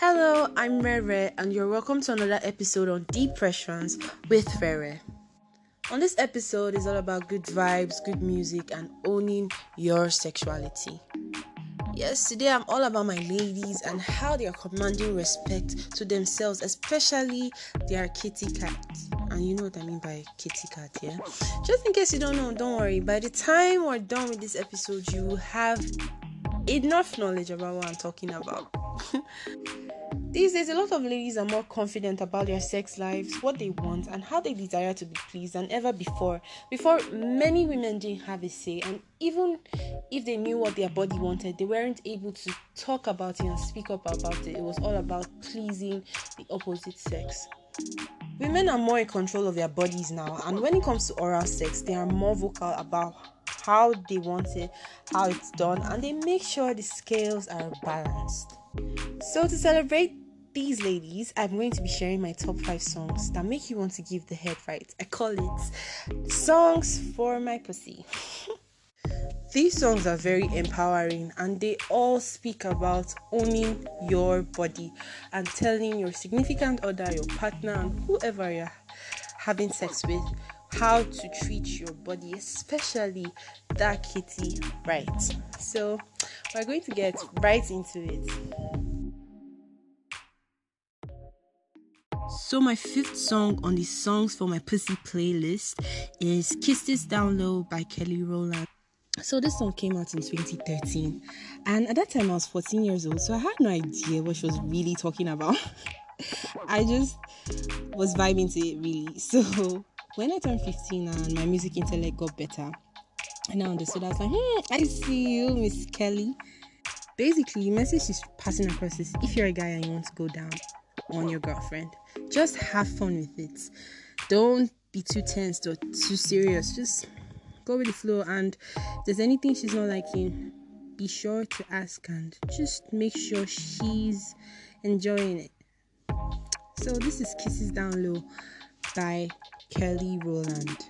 Hello, I'm Rere, and you're welcome to another episode on Depressions with Rere. On this episode is all about good vibes, good music, and owning your sexuality. Yes, today I'm all about my ladies and how they are commanding respect to themselves, especially their kitty cat. And you know what I mean by kitty cat, yeah? Just in case you don't know, don't worry. By the time we're done with this episode, you have enough knowledge about what I'm talking about. These days, a lot of ladies are more confident about their sex lives, what they want, and how they desire to be pleased than ever before. Before, many women didn't have a say, and even if they knew what their body wanted, they weren't able to talk about it and speak up about it. It was all about pleasing the opposite sex. Women are more in control of their bodies now, and when it comes to oral sex, they are more vocal about how they want it, how it's done, and they make sure the scales are balanced. So, to celebrate these ladies, I'm going to be sharing my top 5 songs that make you want to give the head right. I call it Songs for My Pussy. These songs are very empowering and they all speak about owning your body and telling your significant other, your partner, and whoever you're having sex with how to treat your body, especially that kitty, right? So, we're going to get right into it. So my fifth song on the songs for my pussy playlist is Kisses Down Low by Kelly Rowland. So this song came out in 2013 and at that time I was 14 years old so I had no idea what she was really talking about. I just was vibing to it really. So when I turned 15 and my music intellect got better and I understood I was like, hmm, I see you, Miss Kelly. Basically, the message she's passing across is if you're a guy and you want to go down on your girlfriend, just have fun with it. Don't be too tense or too serious. Just go with the flow. And if there's anything she's not liking, be sure to ask and just make sure she's enjoying it. So, this is Kisses Down Low by Kelly Rowland.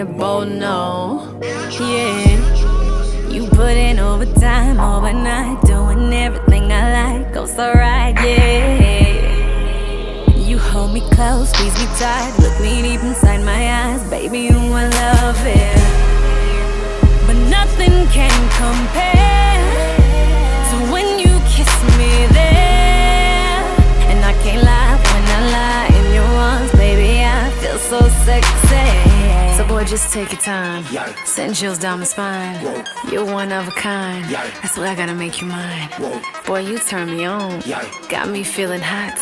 Right a bold no, yeah. You put in overtime overnight, doing everything I like. Oh, Goes alright, yeah. You hold me close, squeeze me tight, look me deep inside my eyes, baby. You I love it, but nothing can compare to when you kiss me there. And I can't lie when I lie in your arms, baby. I feel so sexy. So boy, just take your time. Send chills down my spine. You're one of a kind. That's why I gotta make you mine. Boy, you turn me on. Got me feeling hot.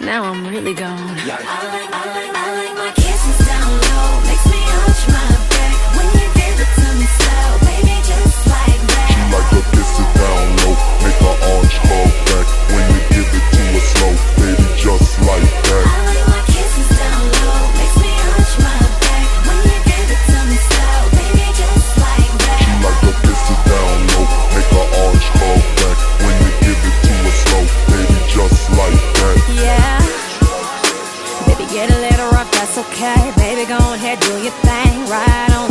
Now I'm really gone. I like, I like, I like my kisses down low. Makes me arch my back when you give it to me slow, baby, just like that. She like to kiss it down low, make her arch her back when you give it to her slow, baby, just like that. That's okay. Baby, go ahead, do your thing right on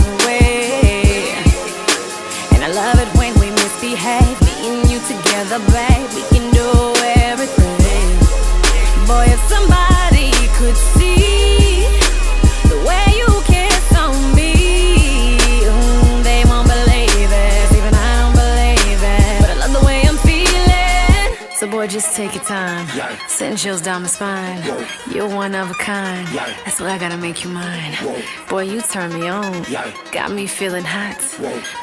just take your time. Send chills down my spine. You're one of a kind. That's why I gotta make you mine. Boy, you turn me on. Got me feeling hot.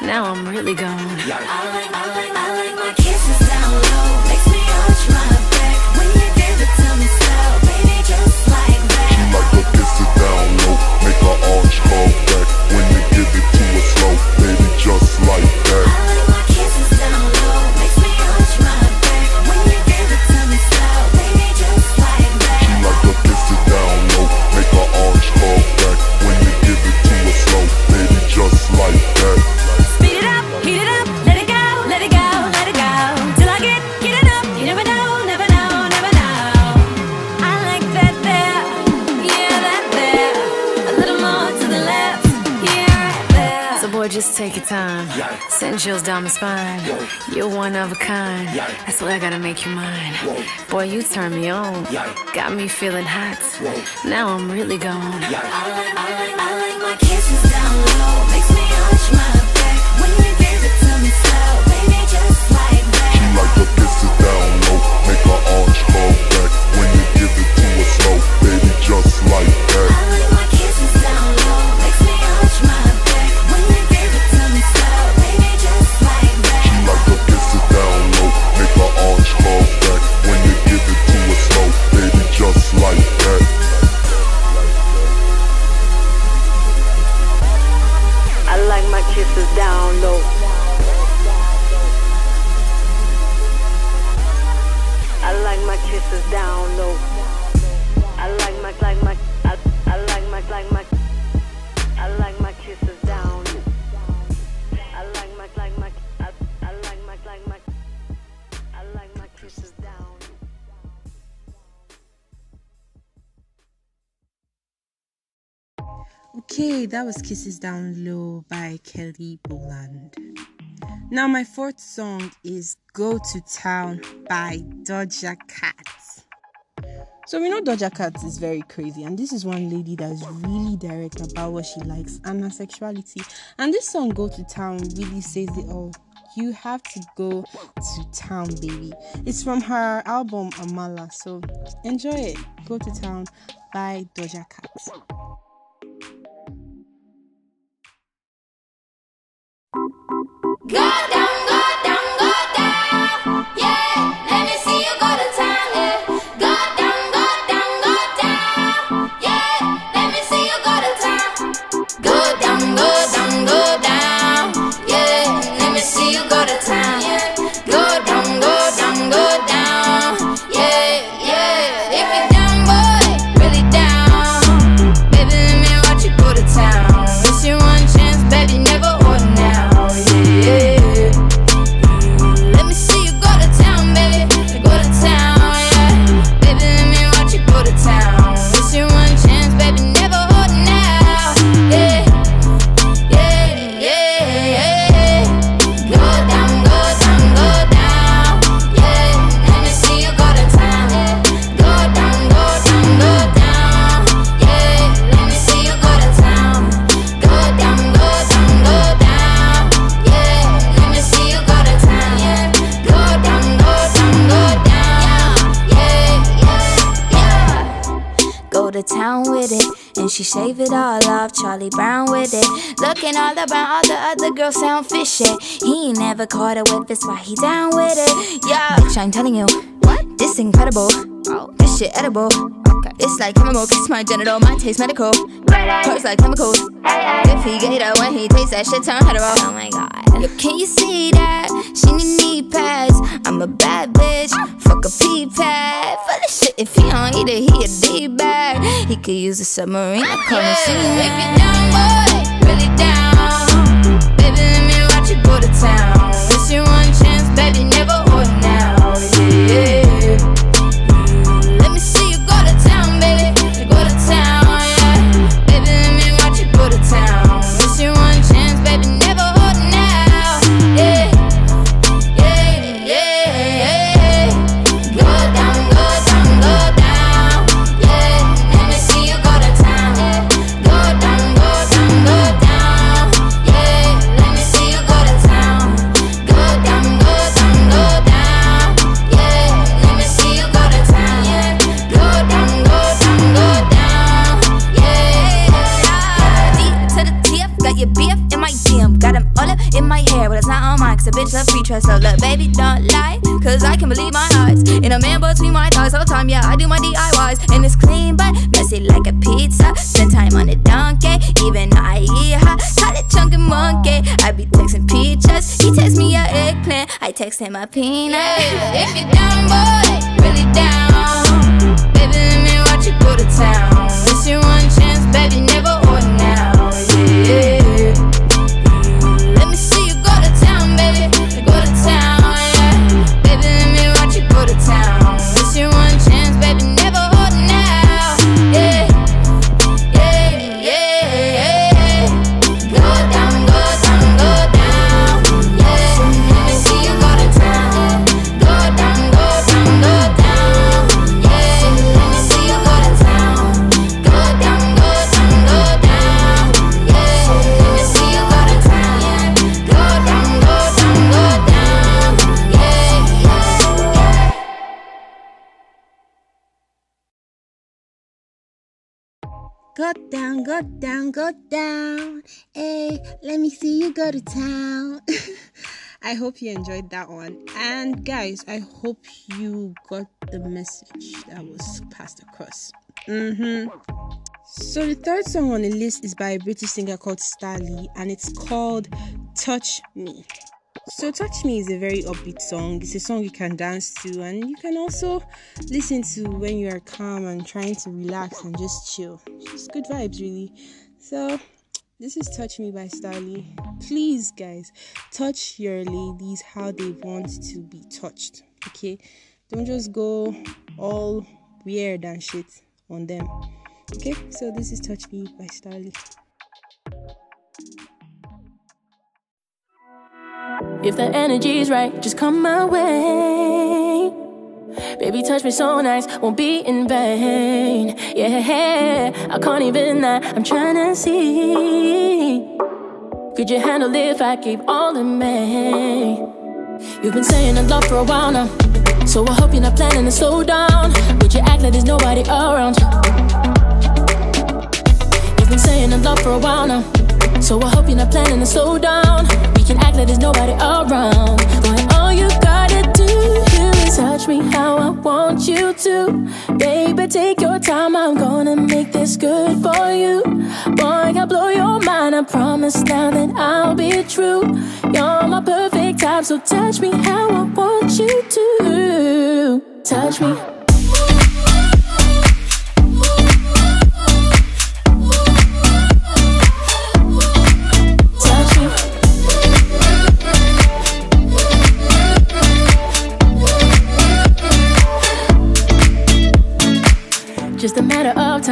Now I'm really gone. I like, I like, I like my kisses down low. Makes me arch my back when you give it to me slow, baby, just like that. She like to kiss it down low, make her arch her back when you give it to her slow, baby, just like that. I like my kisses of a kind. That's why I gotta make you mine. Boy, you turn me on. Got me feeling hot. Now I'm really gone. I like, I like, I like my kisses down low. Makes me arch my back when you give it to me slow, baby, just like She that. like her kisses down low, make her arch her Okay, that was Kisses Down Low by Kelly Rowland. Now, my fourth song is Go to Town by Doja Cat. So, we know Doja Cat is very crazy, and this is one lady that is really direct about what she likes and her sexuality. And this song, Go to Town, really says it all. You have to go to town, baby. It's from her album Amala, so enjoy it. Go to Town by Doja Cat. Go down, go down, got down. Yeah, let me see you go down. Yeah, let me see you go to town with it. And she shave it all off, Charlie Brown with it. Looking all around, all the other girls sound fishy. He never caught a with this, why he down with it. Bitch, I'm telling you? This incredible. Oh, this shit edible. It's like chemical, kiss my genital, mine taste medical. Hurts like chemicals. If he get it when he tastes that shit, turn hetero. Oh my god. Yo, can you see that? She need knee pads. I'm a bad bitch. Fuck a pee pad. For the shit, if he don't eat it, he a D-bag. He could use a submarine. I come and see Yeah, if you down, boy, really down. Baby, let me watch you go to town. Miss you one chance, baby, never or now. Yeah. I be texting peaches. He text me a eggplant. I text him a peanut. Yeah, if you down, boy, really down. Baby, let me watch you go to town. Go down, go down, go down. Hey, let me see you go to town. I hope you enjoyed that one. And guys, I hope you got the message that was passed across. Mm-hmm. So the third song on the list is by a British singer called Starley and it's called Touch Me. So Touch Me is a very upbeat song. It's a song you can dance to and you can also listen to when you are calm and trying to relax and just chill. Just good vibes really. So this is Touch Me by Starley. Please guys, touch your ladies how they want to be touched. Okay? Don't just go all weird and shit on them. Okay, so this is Touch Me by Starley. If the energy's right, just come my way. Baby, touch me so nice, won't be in vain. Yeah, I can't even lie, I'm trying to see. Could you handle if I keep all in me? You've been saying I love for a while now. So I hope you're not planning to slow down. Would you act like there's nobody around? You've been saying I love for a while now. So I hope you're not planning to slow down. Can act like there's nobody around. Boy, all you gotta do is touch me how I want you to. Baby, take your time. I'm gonna make this good for you. Boy, I blow your mind. I promise now that I'll be true. You're my perfect type, so touch me how I want you to. Touch me.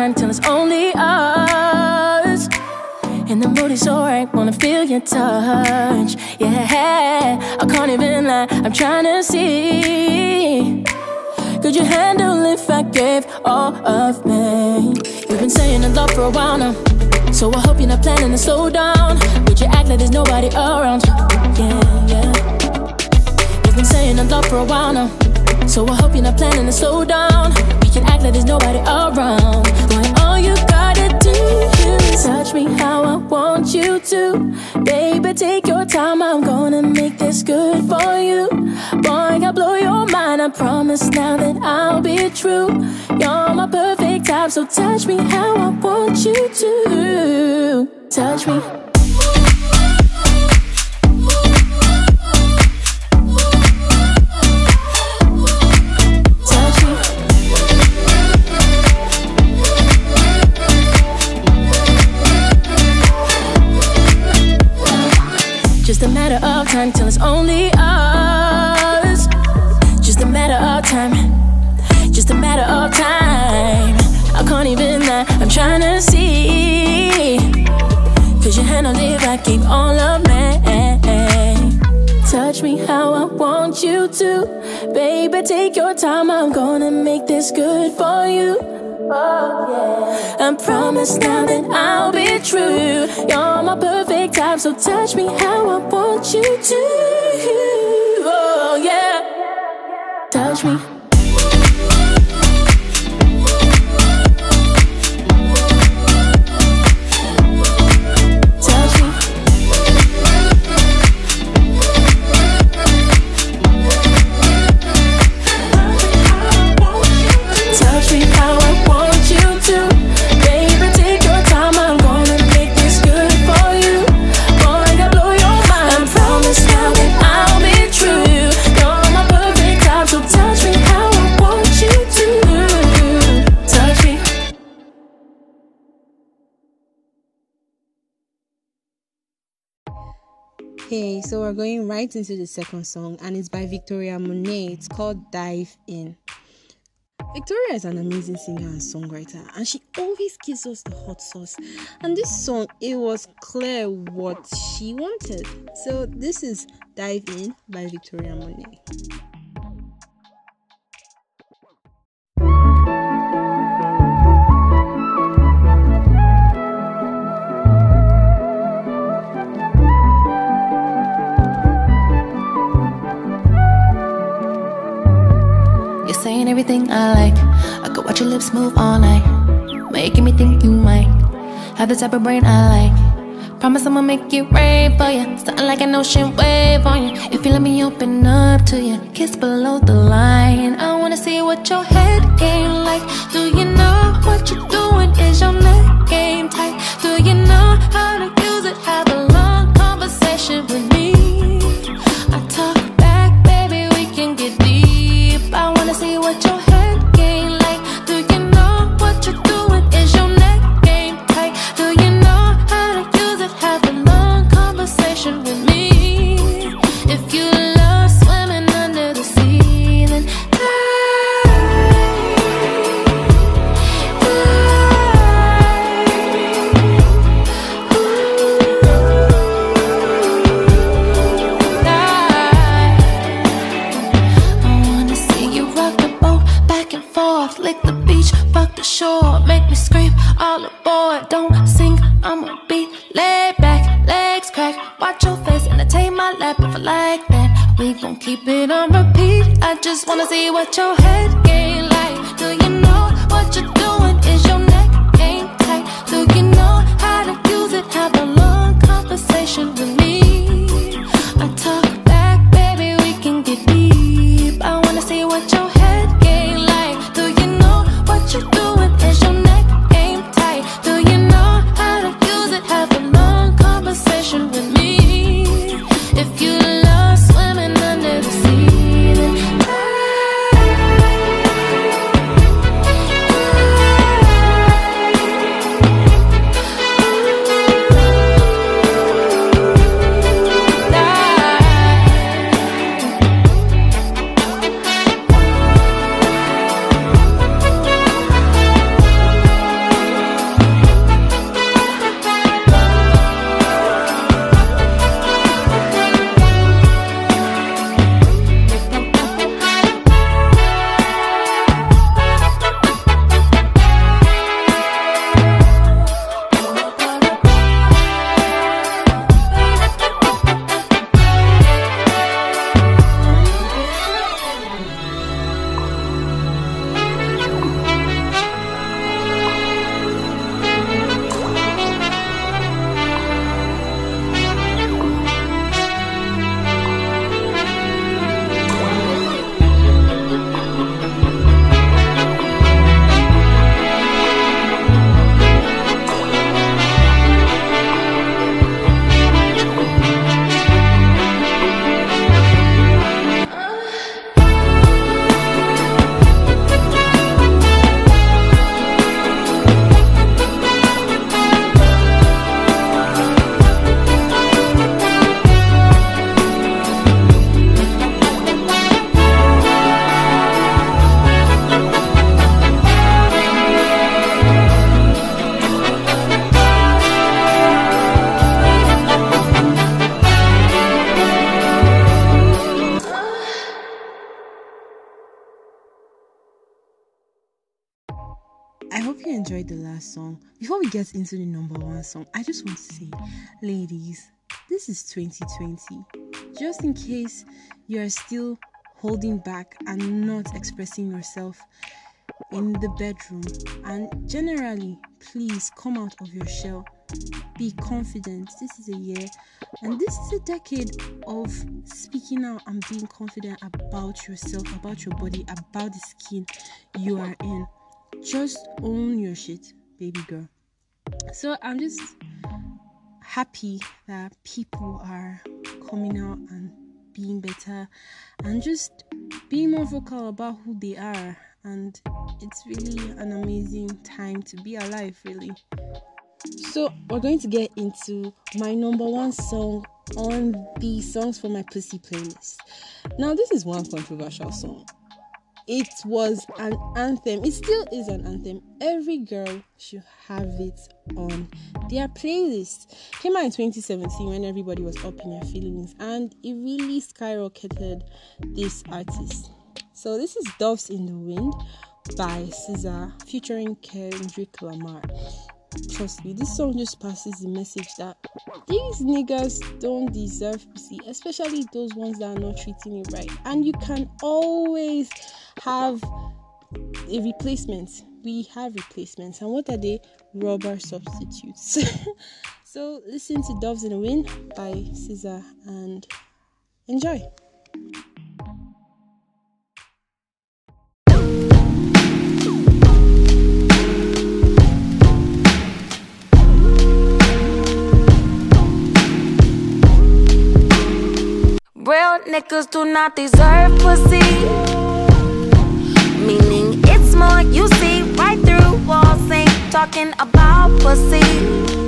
Time till it's only us. And the mood is so right, wanna feel your touch. Yeah, I can't even lie, I'm trying to see. Could you handle if I gave all of me? You've been saying I love for a while now. So I hope you're not planning to slow down. Would you act like there's nobody around? Yeah, yeah. You've been saying I love for a while now. So I hope you're not planning to slow down. We can act like there's nobody around. Boy, all you gotta do is touch me how I want you to. Baby, take your time. I'm gonna make this good for you. Boy, I'll blow your mind. I promise now that I'll be true. You're my perfect type, so touch me how I want you to. Touch me. Time. Just a matter of time. I can't even lie, I'm trying to see. Cause you handle it I keep all of me. Touch me how I want you to. Baby, take your time, I'm gonna make this good for you. Oh, yeah. I promise now that I'll be true. You're my perfect type, so touch me how I want you to. Oh, yeah. 好 Hey, so we're going right into the second song, and it's by Victoria Monet. It's called Dive In. Victoria is an amazing singer and songwriter, and she always gives us the hot sauce. And this song, it was clear what she wanted. So, this is Dive In by Victoria Monet. Everything I like. I could watch your lips move all night. making me think you might have the type of brain I like. Promise I'ma make it rain for you, something like an ocean wave on you. If you let me open up to you, kiss below the line. I wanna see what your head game like. Do you know what you're doing? Is your neck game tight? Do you know how to use it? Have a see your song. Before we get into the number one song, I just want to say, ladies, this is 2020. Just in case you are still holding back and not expressing yourself in the bedroom, and generally, please come out of your shell. Be confident. This is a year, and this is a decade of speaking out and being confident about yourself, about your body, about the skin you are in just own your shit, baby girl. So I'm just happy that people are coming out and being better and just being more vocal about who they are. And it's really an amazing time to be alive, really. So we're going to get into my number one song on the songs for my pussy playlist. Now, this is one controversial song it was an anthem. It still is an anthem. Every girl should have it on their playlist. Came out in 2017 when everybody was up in their feelings, and it really skyrocketed this artist. So this is "Doves in the Wind" by SZA featuring Kendrick Lamar. Trust me, this song just passes the message that these niggas don't deserve pussy, especially those ones that are not treating it right. And you can always have a replacement. we have replacements. And what are they? Rubber substitutes. so listen to Doves in the Wind by SZA and enjoy. Niggas do not deserve pussy. Meaning it's more you see right through walls, ain't talking about pussy.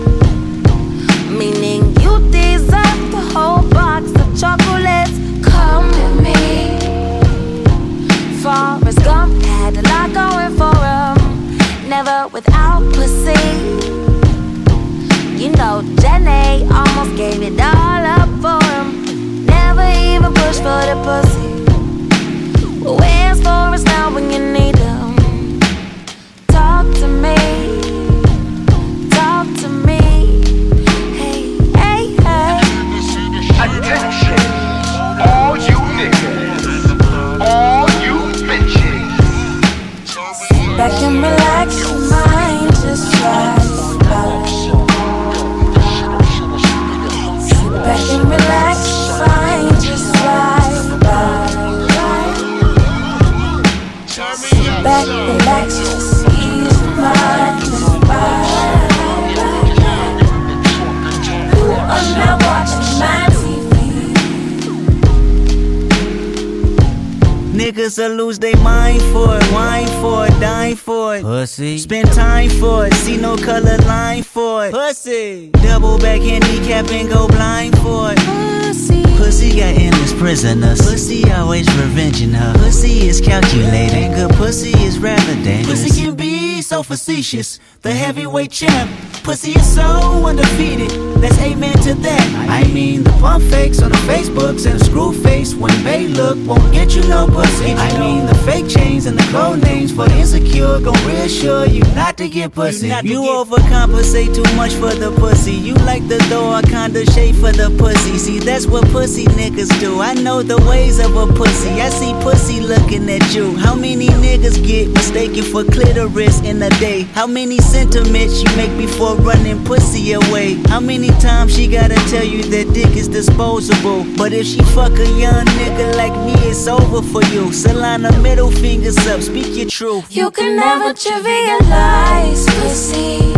Niggas will lose their mind for it, wine for it, dine for it. Pussy. Spend time for it, see no color line for it. Pussy. Double back handicap and go blind for it. Pussy. Pussy got endless prisoners. Pussy always revenging her. Pussy is calculating. Good pussy is rather dangerous. Pussy can be so facetious. The heavyweight champ. Pussy is so undefeated. Let's amen to that. I mean, the pump fakes on the Facebooks and the screw face when they look won't get you no pussy. I mean, the fake chains and the clone names for the insecure gon' reassure you not to get pussy. You overcompensate too much for the pussy. You like the door kinda shape for the pussy. See, that's what pussy niggas do. I know the ways of a pussy. I see pussy looking at you. How many niggas get mistaken for clitoris in a day? How many sentiments you make before running pussy away? How many times she gotta tell you that dick is disposable? But if she fuck a young nigga like me, it's over for you. Solana middle fingers up, speak your truth. You can never trivialize pussy.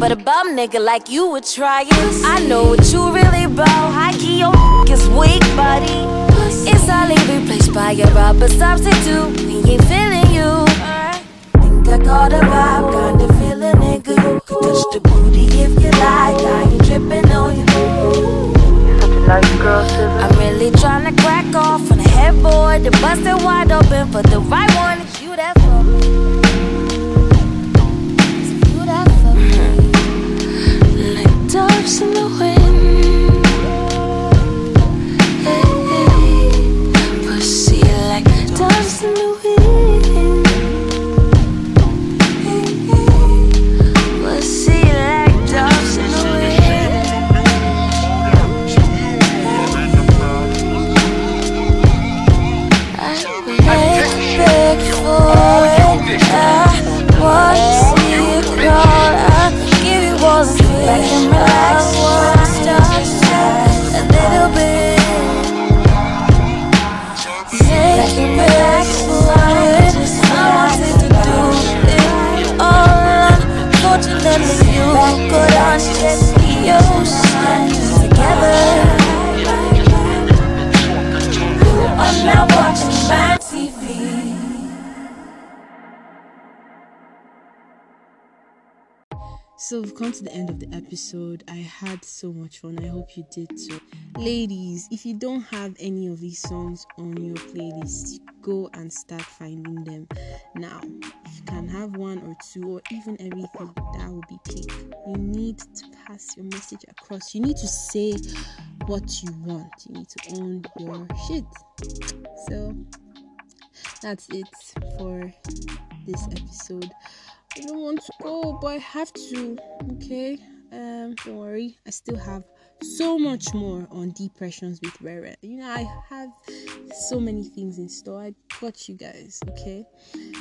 But a bum nigga like you would try it. I know what you really about. High key, your is weak, buddy. It's only replaced by a rubber substitute. We ain't feeling you. Think I caught a vibe, kinda the. I'm really trying to crack off on the headboard to bust it wide open for the right one. It's you that for me. It's you that for me. Like doves in the wind. We've come to the end of the episode. I had so much fun. I hope you did too. Ladies, if you don't have any of these songs on your playlist, go and start finding them now. If you can have one or two or even everything, that will be cake. You need to pass your message across. You need to say what you want. You need to own your shit. So that's it for this episode. I don't want to go, but I have to. Okay. Um, don't worry. I still have so much more on depressions with Rere. You know, I have so many things in store. I got you guys. Okay.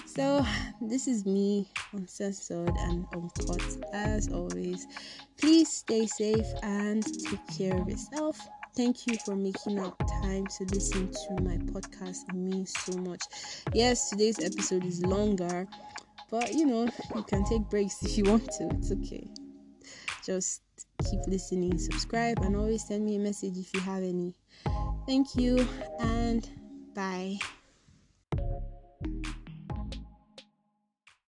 So, this is me uncensored and uncut as always. Please stay safe and take care of yourself. Thank you for making up time to listen to my podcast. It means so much. Yes, today's episode is longer, but you know, you can take breaks if you want to. It's okay. Just keep listening, subscribe, and always send me a message if you have any. Thank you, and bye.